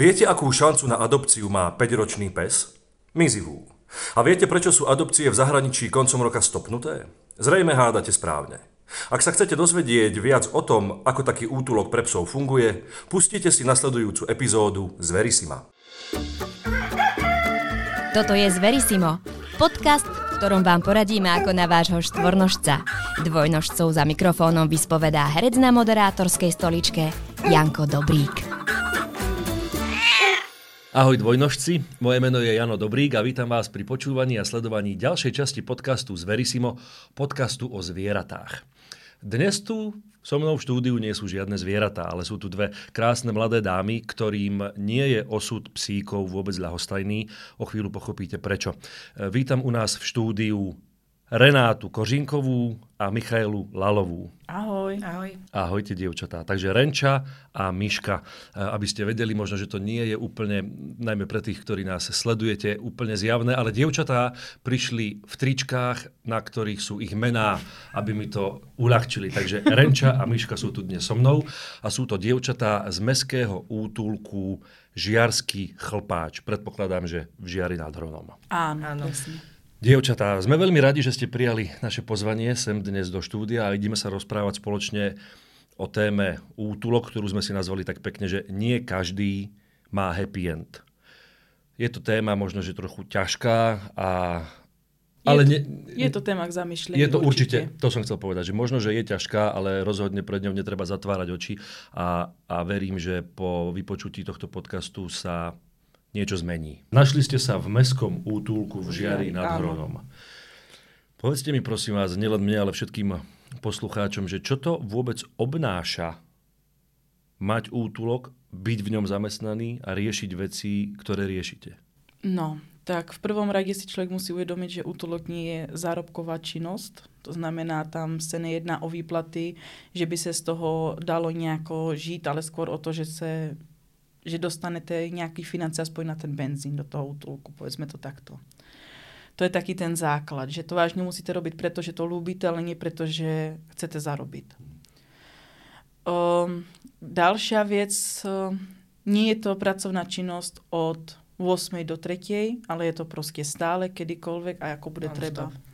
Viete, akú šancu na adopciu má 5-ročný pes? Mizivú. A viete, prečo sú adopcie v zahraničí koncom roka stopnuté? Zrejme hádate správne. Ak sa chcete dozvedieť viac o tom, ako taký útulok pre psov funguje, pustite si nasledujúcu epizódu z Verisima. Toto je Zverisimo, podcast, v ktorom vám poradíme ako na vášho štvornožca. Dvojnožcov za mikrofónom vyspovedá herec na moderátorskej stoličke Janko Dobrík. Ahoj dvojnožci, moje meno je Jano Dobrík a vítam vás pri počúvaní a sledovaní ďalšej časti podcastu z Verisimo, podcastu o zvieratách. Dnes tu so mnou v štúdiu nie sú žiadne zvieratá, ale sú tu dve krásne mladé dámy, ktorým nie je osud psíkov vôbec ľahostajný. O chvíľu pochopíte prečo. Vítam u nás v štúdiu Renátu Kožinkovú a Michailu Lalovú. Ahoj. Ahoj. Ahojte, dievčatá. Takže Renča a Miška. Aby ste vedeli, možno, že to nie je úplne, najmä pre tých, ktorí nás sledujete, úplne zjavné, ale dievčatá prišli v tričkách, na ktorých sú ich mená, aby mi to uľahčili. Takže Renča a Miška sú tu dnes so mnou a sú to dievčatá z meského útulku Žiarský chlpáč. Predpokladám, že v Žiari nad Hronom. Áno, Áno. Dievčatá, sme veľmi radi, že ste prijali naše pozvanie sem dnes do štúdia a ideme sa rozprávať spoločne o téme útulok, ktorú sme si nazvali tak pekne, že nie každý má happy end. Je to téma možno, že trochu ťažká a ale je, to, ne, je to téma k zamýšľaniu. Je to určite. určite, to som chcel povedať, že možno, že je ťažká, ale rozhodne pred ňou netreba zatvárať oči a, a verím, že po vypočutí tohto podcastu sa niečo zmení. Našli ste sa v mestskom útulku v Žiari nad Hronom. Povedzte mi prosím vás, nielen mne, ale všetkým poslucháčom, že čo to vôbec obnáša mať útulok, byť v ňom zamestnaný a riešiť veci, ktoré riešite? No, tak v prvom rade si človek musí uvedomiť, že útulok nie je zárobková činnosť. To znamená, tam sa nejedná o výplaty, že by sa z toho dalo nejako žiť, ale skôr o to, že sa že dostanete nejaký financie aspoň na ten benzín do toho útulku, povedzme to takto. To je taký ten základ, že to vážne musíte robiť, pretože to ľúbite, ale nie preto, že chcete zarobiť. Um, ďalšia vec, um, nie je to pracovná činnosť od 8. do 3. ale je to proste stále, kedykoľvek a ako bude treba. Stop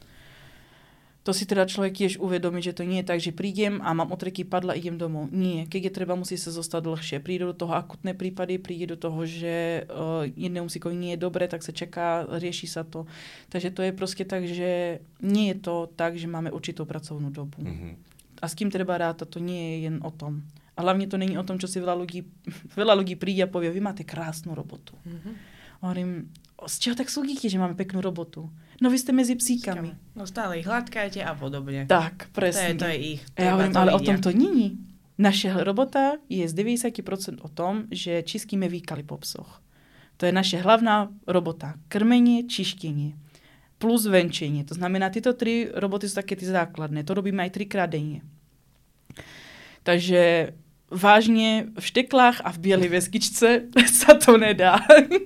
to si teda človek tiež uvedomí, že to nie je tak, že prídem a mám otreky padla, idem domov. Nie, keď je treba, musí sa zostať dlhšie. Príde do toho akutné prípady, príde do toho, že uh, jednému psíkovi nie je dobre, tak sa čaká, rieši sa to. Takže to je proste tak, že nie je to tak, že máme určitú pracovnú dobu. Mm-hmm. A s kým treba rátať, to nie je jen o tom. A hlavne to není o tom, čo si veľa ľudí, veľa ľudí príde a povie, vy máte krásnu robotu. Mm-hmm. Hovorím, čoho tak súdíte, že máme peknú robotu? No vy ste medzi psíkami. No stále ich hladkajte a podobne. Tak, presne. To je, to je ich. To ja hovorím, ale o tom to není. Naša robota je z 90% o tom, že čistíme výkaly po psoch. To je naša hlavná robota. Krmenie, čištenie. Plus venčenie. To znamená, tieto tri roboty sú také tie základné. To robíme aj trikrát denne. Takže vážne v šteklách a v bielej veskičce sa to nedá.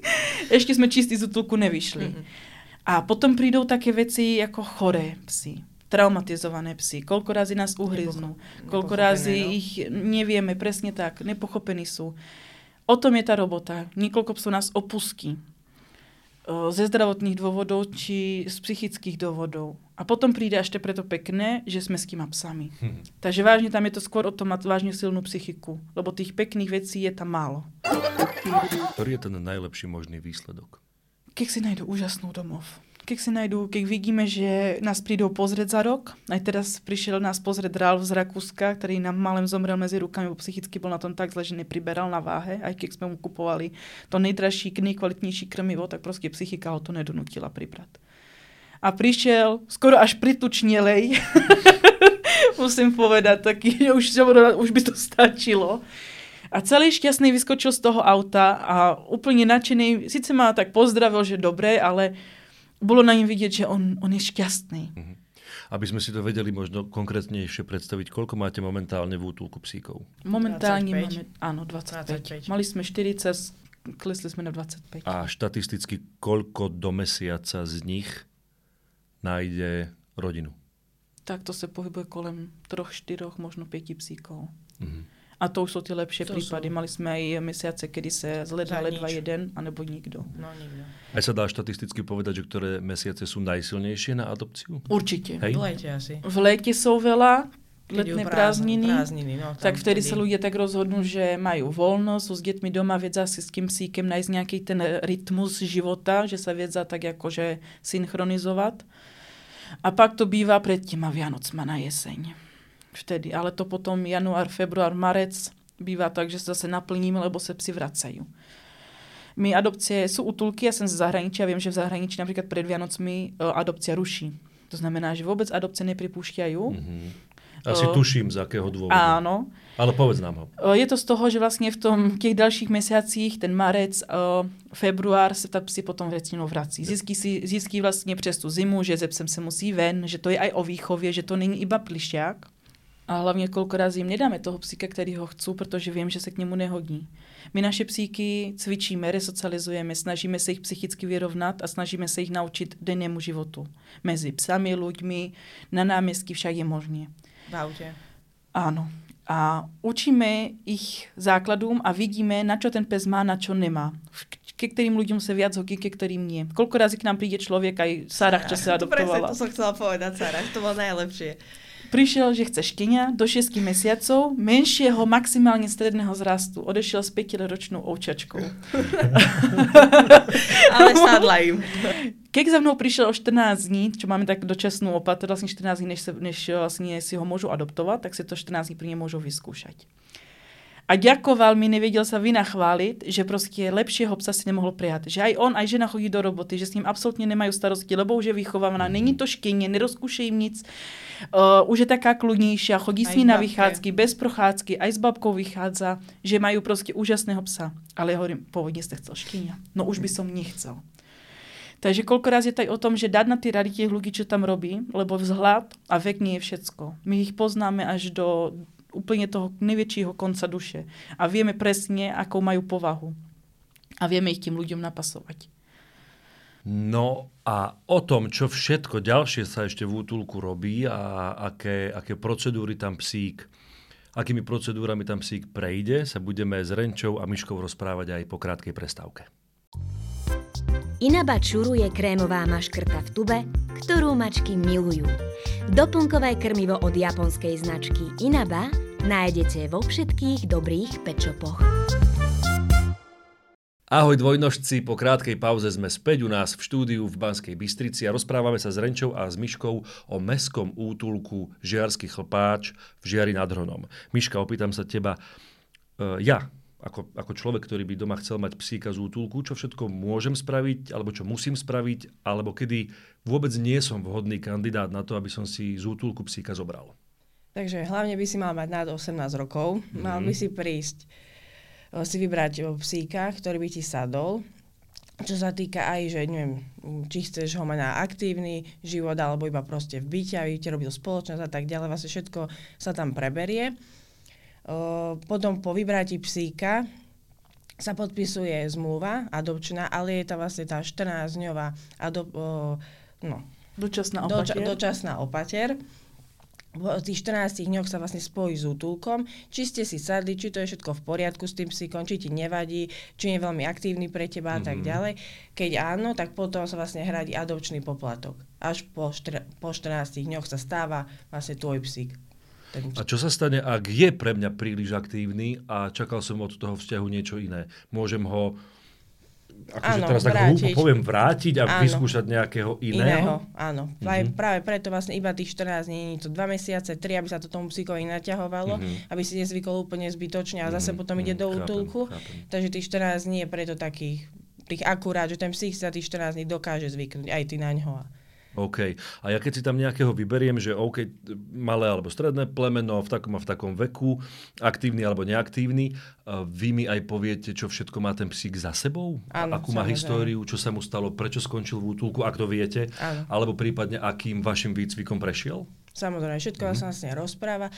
Ešte sme čistí z útulku nevyšli. Mm-hmm. A potom prídou také veci ako choré psy, traumatizované psy, koľko razy nás uhryznú, Nepocho- koľko razy no? ich nevieme, presne tak, nepochopení sú. O tom je tá robota. Niekoľko psov nás opustí ze zdravotných dôvodov či z psychických dôvodov. A potom príde až preto pekné, že sme s kýma psami. Hmm. Takže vážne tam je to skôr o tom mať vážne silnú psychiku, lebo tých pekných vecí je tam málo. Ktorý je ten najlepší možný výsledok? keď si nájdu úžasnú domov. Keď si nájdu, keď vidíme, že nás prídu pozrieť za rok, aj teraz prišiel nás pozrieť Ralf z Rakúska, ktorý nám malem zomrel medzi rukami, bo psychicky bol na tom tak zle, že nepriberal na váhe, aj keď sme mu kupovali to najdražší, najkvalitnejší krmivo, tak proste psychika ho to nedonutila pribrať. A prišiel skoro až pritučnelej, musím povedať, taký, už, už by to stačilo a celý šťastný vyskočil z toho auta a úplne nadšený, síce ma tak pozdravil, že dobre, ale bolo na ním vidieť, že on, on je šťastný. Mm-hmm. Aby sme si to vedeli možno konkrétnejšie predstaviť, koľko máte momentálne v útulku psíkov? Momentálne 25. máme, áno, 25. 25. Mali sme 40, klesli sme na 25. A štatisticky koľko do mesiaca z nich nájde rodinu? Tak to sa pohybuje kolem 3, 4, možno 5 psíkov. Mm-hmm. A to už sú tie lepšie To prípady. sú. Mali sme aj mesiace, kedy sa zledá ledva nič. jeden, anebo nikto. No nikto. Aj sa dá štatisticky povedať, že ktoré mesiace sú najsilnejšie na adopciu? Určite. Hej. V lete asi. V lete sú veľa, letné prázdniny. prázdniny no, tam tak vtedy sa ľudia tak rozhodnú, že majú voľno, sú s deťmi doma, vedia si s kým psíkem nájsť nejaký ten rytmus života, že sa vedia tak akože synchronizovať. A pak to býva pred těma Vianocma na jeseň. Vtedy. Ale to potom január, február, marec bývá tak, že sa zase naplníme, lebo se psi vracajú. My adopcie, sú útulky, ja som z zahraničí a viem, že v zahraničí napríklad pred Vianocmi e, adopcia ruší. To znamená, že vôbec adopcie nepripúšťajú. Mhm. Asi O, tuším, z akého dôvodu. Áno. Ale povedz nám ho. E, Je to z toho, že vlastne v tom těch dalších mesiacích, ten marec, e, február, se ta psi potom většinou vrací. Zjistí, si, zjistí vlastně přes tu zimu, že ze psem se musí ven, že to je aj o výchově, že to není iba plišťák. A hlavně kolikrát jim nedáme toho psíka, který ho chci, protože vím, že se k němu nehodí. My naše psíky cvičíme, resocializujeme, snažíme se jich psychicky vyrovnat a snažíme se jich naučit dennému životu. Mezi psami, ľuďmi, na náměstí však je možné. V aute. Áno. A učíme ich základům a vidíme, na čo ten pes má, na čo nemá. Ke ktorým ľuďom sa viac hodí, ke ktorým nie. Koľko razy k nám príde človek, aj Sarah, čo sa To presne, adoptovala. to som chcela povedať, Sara. To bolo najlepšie. Prišiel, že chce štenia do 6 mesiacov, menšieho maximálne stredného zrastu. Odešiel s 5-ročnou ovčačkou. Ale sadla im. Keď za mnou prišiel o 14 dní, čo máme tak dočasnú opatrť, vlastne 14 dní, než, sa, než vlastne si ho môžu adoptovať, tak si to 14 dní pri nej môžu vyskúšať. A ďakoval mi, nevedel sa vynachváliť, že proste lepšieho psa si nemohol prijať. Že aj on, aj žena chodí do roboty, že s ním absolútne nemajú starosti, lebo už je vychovávaná, není to škenie, nerozkúše im nic. Uh, už je taká kľudnejšia, chodí s ním na vychádzky, bez prochádzky, aj s babkou vychádza, že majú proste úžasného psa. Ale ja hovorím, pôvodne ste chcel škynia. No už by som nechcel. Takže koľko raz je to aj o tom, že dať na tie rady tých ľudí, čo tam robí, lebo vzhľad a vek nie je všetko. My ich poznáme až do úplne toho najväčšieho konca duše. A vieme presne, akou majú povahu. A vieme ich tým ľuďom napasovať. No a o tom, čo všetko ďalšie sa ešte v útulku robí a aké, aké procedúry tam psík, akými procedúrami tam psík prejde, sa budeme s Renčou a Myškou rozprávať aj po krátkej prestávke. Inaba Čuru je krémová maškrta v tube, ktorú mačky milujú. Doplnkové krmivo od japonskej značky Inaba nájdete vo všetkých dobrých pečopoch. Ahoj dvojnožci, po krátkej pauze sme späť u nás v štúdiu v Banskej Bystrici a rozprávame sa s Renčou a s Myškou o meskom útulku Žiarsky chlpáč v Žiari nad Hronom. Myška, opýtam sa teba, e, ja ako, ako človek, ktorý by doma chcel mať psíka z útulku, čo všetko môžem spraviť, alebo čo musím spraviť, alebo kedy vôbec nie som vhodný kandidát na to, aby som si z útulku psíka zobral. Takže hlavne by si mal mať nad 18 rokov. Mm-hmm. Mal by si prísť o, si vybrať o, psíka, ktorý by ti sadol. Čo sa týka aj, že neviem, či chceš ho mať na aktívny život, alebo iba proste v byte, aby ti robil spoločnosť a tak ďalej. Vlastne všetko sa tam preberie. Potom po vybratí psíka sa podpisuje zmluva adopčná, ale je to vlastne tá 14-dňová adop, no, Dočasná Doča- opatie. dočasná opater. V tých 14 dňoch sa vlastne spojí s útulkom, či ste si sadli, či to je všetko v poriadku s tým psíkom, či ti nevadí, či je veľmi aktívny pre teba a tak ďalej. Keď áno, tak potom sa vlastne hradí adopčný poplatok. Až po, štre- po 14 dňoch sa stáva vlastne tvoj psík. A čo sa stane, ak je pre mňa príliš aktívny a čakal som od toho vzťahu niečo iné? Môžem ho akože teraz tak vrátiť. hlúpo poviem vrátiť a Áno. vyskúšať nejakého iného? Iného, áno. Mhm. Práve, preto vlastne iba tých 14 dní, to 2 mesiace, 3, aby sa to tomu psíkovi naťahovalo, Mhm. aby si nezvykol úplne zbytočne a zase Mhm, potom ide mhm, do útulku. chápem. Takže tých 14 dní je preto takých tých akurát, že ten psík sa tých 14 dní dokáže zvyknúť, aj ty na ňoho. OK. A ja keď si tam nejakého vyberiem, že OK, malé alebo stredné plemeno v takom a v takom veku, aktívny alebo neaktívny, vy mi aj poviete, čo všetko má ten psík za sebou? Áno, akú má históriu, čo sa mu stalo, prečo skončil v útulku, ak to viete? Áno. Alebo prípadne, akým vašim výcvikom prešiel? Samozrejme, všetko mm-hmm. sa vlastne rozpráva.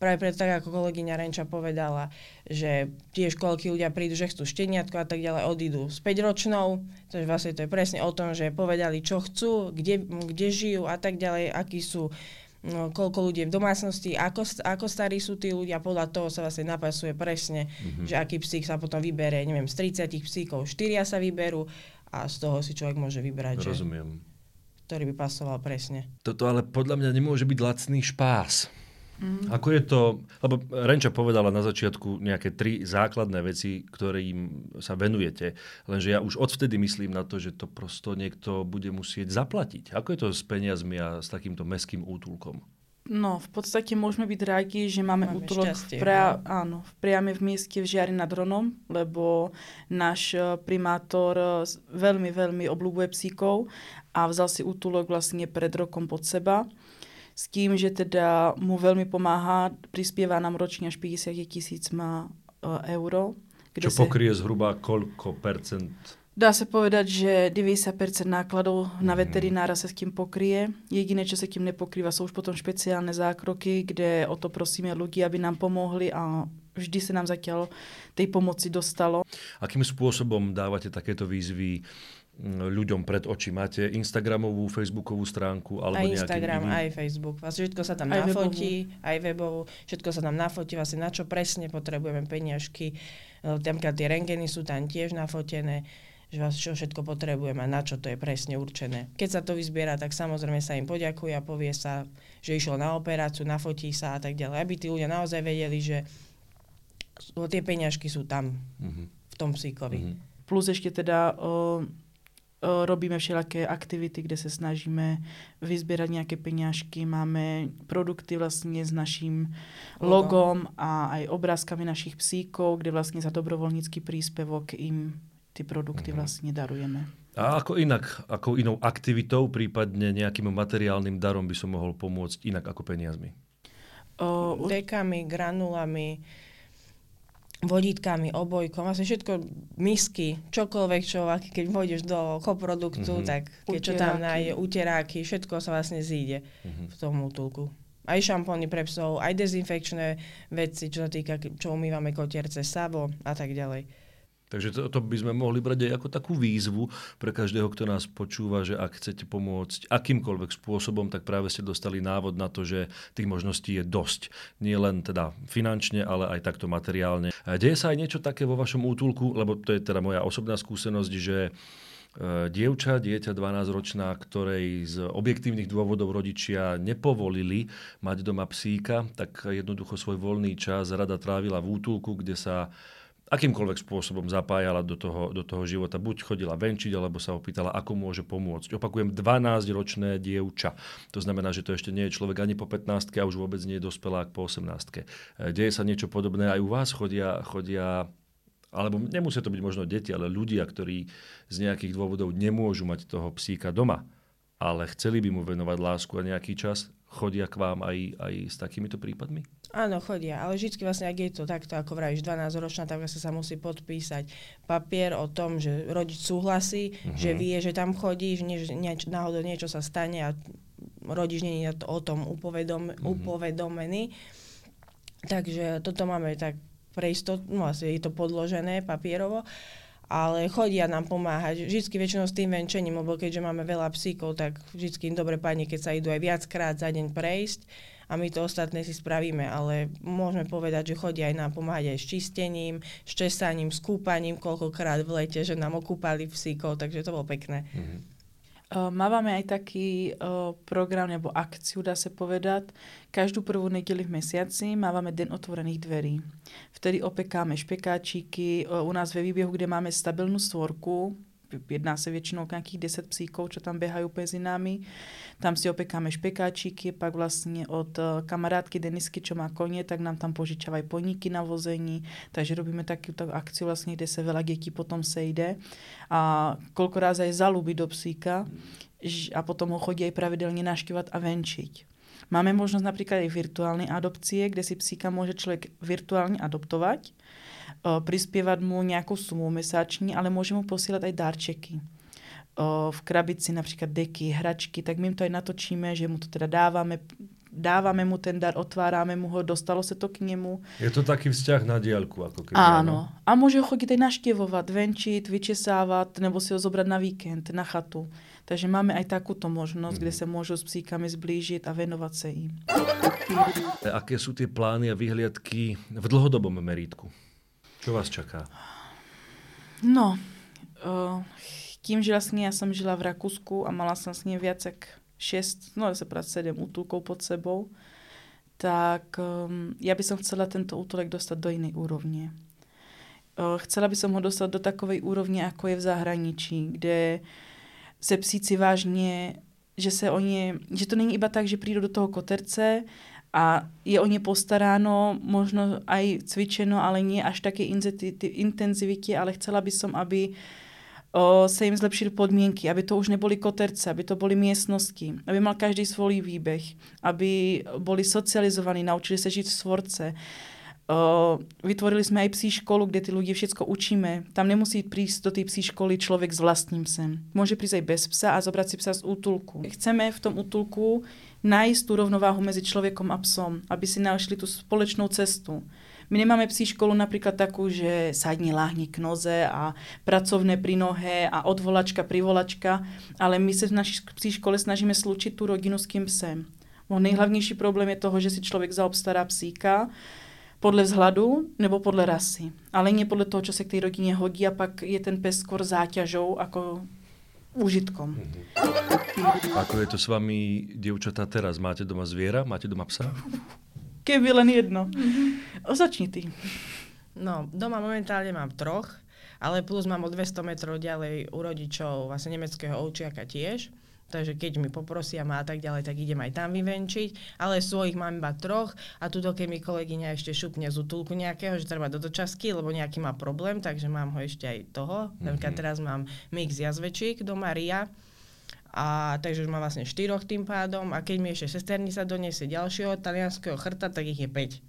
Práve preto, tak ako kolegyňa Renča povedala, že tie školky ľudia prídu, že chcú šteniatko a tak ďalej, odídu s 5 ročnou. Takže vlastne to je presne o tom, že povedali, čo chcú, kde, kde žijú a tak ďalej, akí sú no, koľko ľudí je v domácnosti, ako, ako starí sú tí ľudia, podľa toho sa vlastne napasuje presne, mm-hmm. že aký psík sa potom vybere, neviem, z 30 psíkov 4 sa vyberú a z toho si človek môže vybrať, Rozumiem. Že, ktorý by pasoval presne. Toto ale podľa mňa nemôže byť lacný špás. Mm. Ako je to, lebo Renča povedala na začiatku nejaké tri základné veci, ktorým sa venujete, lenže ja už odvtedy myslím na to, že to prosto niekto bude musieť zaplatiť. Ako je to s peniazmi a s takýmto meským útulkom? No, v podstate môžeme byť rádi, že máme, máme útulok v, prea- no. áno, v priame v mieste v Žiari nad Ronom, lebo náš e, primátor e, veľmi, veľmi obľúbuje psíkov a vzal si útulok vlastne pred rokom pod seba s tím, že teda mu veľmi pomáha, prispieva nám ročne až 50 tisíc má uh, euro. Kde Čo pokrie zhruba koľko percent? Dá sa povedať, že 90% nákladov na mhm. veterinára sa s tím pokrie. Jediné, čo sa tím nepokrýva, sú už potom špeciálne zákroky, kde o to prosíme ľudí, aby nám pomohli a vždy sa nám zatiaľ tej pomoci dostalo. Akým spôsobom dávate takéto výzvy ľuďom pred oči? Máte Instagramovú, Facebookovú stránku? Alebo aj Instagram, iný? aj Facebook. Vlastne všetko sa tam aj nafotí, webovú. aj webovú. Všetko sa tam nafotí, vlastne na čo presne potrebujeme peniažky. E, tam tie rengeny sú tam tiež nafotené že vás čo všetko potrebujeme a na čo to je presne určené. Keď sa to vyzbiera, tak samozrejme sa im poďakuje a povie sa, že išlo na operáciu, nafotí sa a tak ďalej. Aby tí ľudia naozaj vedeli, že tie peňažky sú tam, mm-hmm. v tom psíkovi. Mm-hmm. Plus ešte teda uh, robíme všelaké aktivity, kde sa snažíme vyzbierať nejaké peňažky, máme produkty vlastne s naším logom a aj obrázkami našich psíkov, kde vlastne za dobrovoľnícky príspevok im tie produkty mhm. vlastne darujeme. A ako inak, ako inou aktivitou, prípadne nejakým materiálnym darom by som mohol pomôcť inak ako peniazmi? Uh, Dekami, granulami, vodítkami, obojkom, vlastne všetko, misky, čokoľvek, čo keď vôjdeš do koproduktu, mm-hmm. tak keď čo tam nájde, uteráky, všetko sa vlastne zíde mm-hmm. v tom útulku. Aj šampóny pre psov, aj dezinfekčné veci, čo sa týka, čo umývame kotierce, savo a tak ďalej. Takže to, to by sme mohli brať aj ako takú výzvu pre každého, kto nás počúva, že ak chcete pomôcť akýmkoľvek spôsobom, tak práve ste dostali návod na to, že tých možností je dosť. Nie len teda finančne, ale aj takto materiálne. Deje sa aj niečo také vo vašom útulku, lebo to je teda moja osobná skúsenosť, že e, dievča, dieťa 12-ročná, ktorej z objektívnych dôvodov rodičia nepovolili mať doma psíka, tak jednoducho svoj voľný čas rada trávila v útulku, kde sa akýmkoľvek spôsobom zapájala do toho, do toho života. Buď chodila venčiť, alebo sa opýtala, ako môže pomôcť. Opakujem, 12-ročné dievča. To znamená, že to ešte nie je človek ani po 15 a už vôbec nie je dospelák po 18 e, Deje sa niečo podobné aj u vás? Chodia, chodia alebo nemusia to byť možno deti, ale ľudia, ktorí z nejakých dôvodov nemôžu mať toho psíka doma, ale chceli by mu venovať lásku a nejaký čas, chodia k vám aj, aj s takýmito prípadmi? Áno, chodia, ale vždy vlastne, ak je to takto, ako vravíš, 12-ročná, tak vlastne sa musí podpísať papier o tom, že rodič súhlasí, uh-huh. že vie, že tam chodíš, nie, že nie, náhodou niečo sa stane a rodič nie je o tom upovedom, uh-huh. upovedomený. Takže toto máme tak pre istotu, no vlastne je to podložené papierovo ale chodia nám pomáhať. Vždycky väčšinou s tým venčením, lebo keďže máme veľa psíkov, tak vždycky im dobre padne, keď sa idú aj viackrát za deň prejsť a my to ostatné si spravíme, ale môžeme povedať, že chodia aj nám pomáhať aj s čistením, s česaním, s kúpaním, koľkokrát v lete, že nám okúpali psíkov, takže to bolo pekné. Mm-hmm. Máme aj taký uh, program nebo akciu, dá sa povedať. Každú prvú nedeli v mesiaci máme Den otvorených dverí. Vtedy opekáme špekáčiky. Uh, u nás ve výběhu, kde máme stabilnú stvorku, jedná se většinou nějakých 10 psíkov, čo tam běhají mezi námi. Tam si opekáme špekáčiky, pak vlastně od eh, kamarádky Denisky, čo má koně, tak nám tam požičavají poníky na vození, takže robíme takúto akciu vlastně, kde se veľa dětí potom sejde a kolkokrát aj zalúbi do psíka a potom ho chodí aj pravidelne a venčiť. Máme možnosť napríklad aj virtuálnej adopcie, kde si psíka môže človek virtuálne adoptovať Eh, prispievať mu nejakú sumu mesační, ale môže mu posielať aj darčeky. Eh, v krabici napríklad deky, hračky, tak my to aj natočíme, že mu to teda dávame, dávame mu ten dar, otvárame mu ho, dostalo sa to k nemu. Je to taký vzťah na diaľku, ako keby. Áno. A môže ho chodiť aj naštevovať, venčiť, vyčesávať, nebo si ho zobrať na víkend, na chatu. Takže máme aj takúto možnosť, mm. kde sa môžu s psíkami zblížiť a venovať sa im. Aké sú tie plány a vyhliadky v dlhodobom meritku? Čo vás čaká? No, uh, kým že vlastne ja som žila v Rakúsku a mala som s ním viac ako 6, no prať 7 útulkov pod sebou, tak um, ja by som chcela tento útulek dostať do inej úrovne. Uh, chcela by som ho dostať do takovej úrovne, ako je v zahraničí, kde se psíci vážně, že se o ně, že to není iba tak, že prídu do toho koterce a je o ně postaráno, možno aj cvičeno, ale nie až také intenzivitě, ale chcela by som, aby se jim zlepšili podmienky, aby to už neboli koterce, aby to boli miestnosti, aby mal každý svoj výbeh, aby boli socializovaní, naučili sa žiť v svorce. O, vytvorili sme aj psí školu, kde tí ľudia všetko učíme. Tam nemusí prísť do tej psí školy človek s vlastným psem. Môže prísť aj bez psa a zobrať si psa z útulku. Chceme v tom útulku nájsť tú rovnováhu medzi človekom a psom, aby si našli tú spoločnú cestu. My nemáme psí školu napríklad takú, že sadni láhni k noze a pracovné pri nohe a odvolačka, privolačka, ale my sa v našej psí škole snažíme slúčiť tú rodinu s kým psem. No, nejhlavnější problém je toho, že si člověk zaobstará psíka, podle vzhľadu nebo podle rasy. Ale nie podle toho, čo sa k tej rodine hodí a pak je ten pes skôr záťažou ako užitkom. Mm-hmm. Ako je to s vami, dievčatá, teraz? Máte doma zviera? Máte doma psa? Keby len jedno. Mm-hmm. O, začni ty. No, doma momentálne mám troch, ale plus mám o 200 metrov ďalej u rodičov vlastne nemeckého ovčiaka tiež. Takže keď mi poprosia ma a tak ďalej, tak idem aj tam vyvenčiť. Ale svojich mám iba troch a tuto keď mi kolegyňa ešte šupne z útulku nejakého, že treba do dočasky, lebo nejaký má problém, takže mám ho ešte aj toho. Mm-hmm. teraz mám mix jazvečík do Maria. A takže už mám vlastne štyroch tým pádom a keď mi ešte sesternica doniesie ďalšieho talianského chrta, tak ich je 5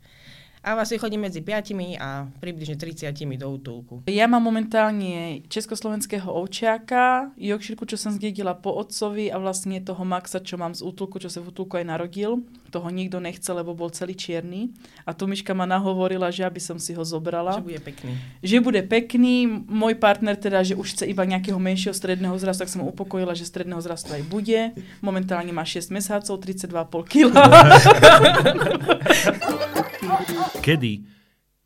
a vlastne chodím medzi 5 a približne 30 do útulku. Ja mám momentálne československého ovčiaka, Jokširku, čo som zdedila po otcovi a vlastne toho Maxa, čo mám z útulku, čo sa v útulku aj narodil. Toho nikto nechce, lebo bol celý čierny. A tu Miška ma nahovorila, že aby som si ho zobrala. Že bude pekný. Že bude pekný. Môj partner teda, že už chce iba nejakého menšieho stredného zrastu, tak som mu upokojila, že stredného zrastu aj bude. Momentálne má 6 mesiacov, 32,5 kg. Kedy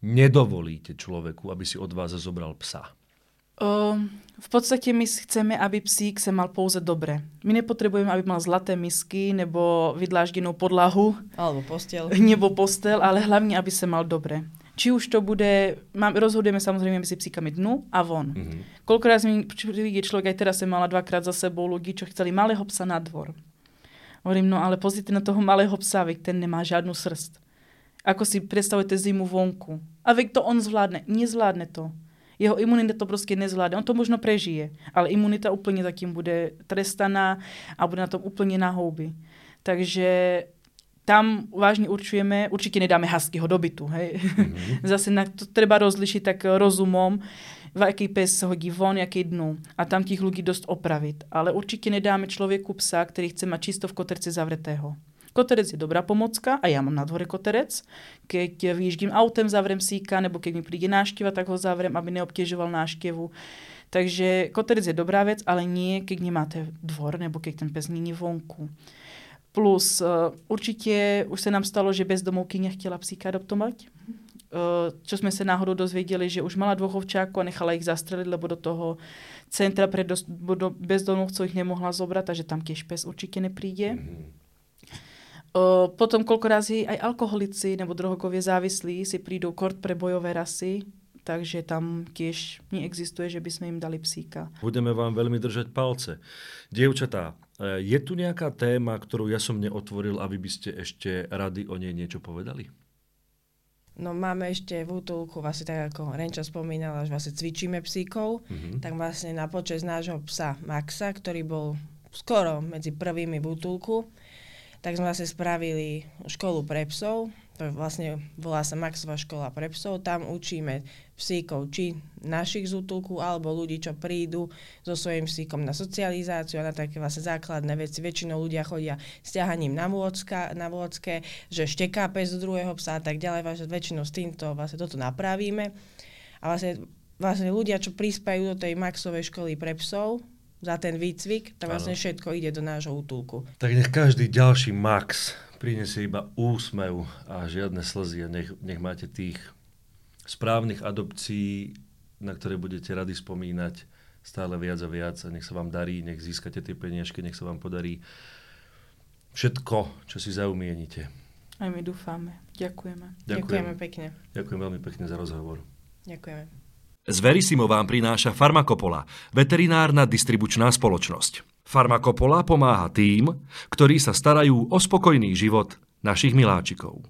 nedovolíte človeku, aby si od vás zobral psa? O, v podstate my chceme, aby psík sa mal pouze dobre. My nepotrebujeme, aby mal zlaté misky nebo vydláždenú podlahu. Alebo postel. Nebo postel, ale hlavne, aby sa mal dobre. Či už to bude, mám, rozhodujeme samozrejme medzi psíkami dnu a von. Mm-hmm. Koľkokrát mi príde človek, aj teraz som mala dvakrát za sebou ľudí, čo chceli malého psa na dvor. Hovorím, no ale pozrite na toho malého psa, veď ten nemá žiadnu srst. Ako si predstavujete zimu vonku. A veď to on zvládne. Nezvládne to. Jeho imunita to prostě nezvládne. On to možno prežije, ale imunita úplně zatím bude trestaná a bude na tom úplně na houby. Takže tam vážne určujeme, určite nedáme huskyho do bytu. Hej. Mm-hmm. Zase na to treba rozlišiť tak rozumom, v aký pes hodí von, jaký dnu. A tam tých ľudí dosť opravit. Ale určite nedáme človeku psa, ktorý chce mať čisto v koterci zavretého. Koterec je dobrá pomocka a ja mám na dvore koterec. Keď vyjíždím autem, zavrem síka, nebo keď mi príde nášteva, tak ho zavrem, aby neobtiežoval náštevu. Takže koterec je dobrá vec, ale nie, keď nemáte dvor, nebo keď ten pes není vonku. Plus uh, určite už sa nám stalo, že bezdomovky nechtěla psíka adoptovať. Uh, čo sme sa náhodou dozvedeli, že už mala dvoch ovčákov a nechala ich zastreliť, lebo do toho centra pre bezdomovcov ich nemohla zobrať, takže tam tiež pes určite nepríde. Mm-hmm. O, potom koľko razy aj alkoholici nebo drogovie závislí si prídu kort pre bojové rasy, takže tam tiež neexistuje, že by sme im dali psíka. Budeme vám veľmi držať palce. Dievčatá, e, je tu nejaká téma, ktorú ja som neotvoril a vy by ste ešte rady o nej niečo povedali? No máme ešte v útulku, vlastne tak ako Renča spomínala, že vlastne cvičíme psíkov, mm-hmm. tak vlastne na počas nášho psa Maxa, ktorý bol skoro medzi prvými v útulku, tak sme vlastne spravili školu pre psov, to vlastne volá sa Maxová škola pre psov, tam učíme psíkov, či našich z útulku, alebo ľudí, čo prídu so svojím psíkom na socializáciu a na také vlastne základné veci. Väčšinou ľudia chodia s ťahaním na, vôcka, na vôcke, že šteká pes z druhého psa a tak ďalej. Vlastne väčšinou s týmto vlastne toto napravíme. A vlastne, vlastne ľudia, čo prispajú do tej Maxovej školy pre psov, za ten výcvik, tak vlastne všetko ide do nášho útulku. Tak nech každý ďalší Max prinesie iba úsmev a žiadne slzy a nech, nech máte tých správnych adopcií, na ktoré budete radi spomínať stále viac a viac a nech sa vám darí, nech získate tie peniažky, nech sa vám podarí všetko, čo si zaumienite. Aj my dúfame. Ďakujeme. Ďakujem. Ďakujeme pekne. Ďakujem veľmi pekne za rozhovor. Ďakujeme. Z Verisimo vám prináša Farmakopola, veterinárna distribučná spoločnosť. Farmakopola pomáha tým, ktorí sa starajú o spokojný život našich miláčikov.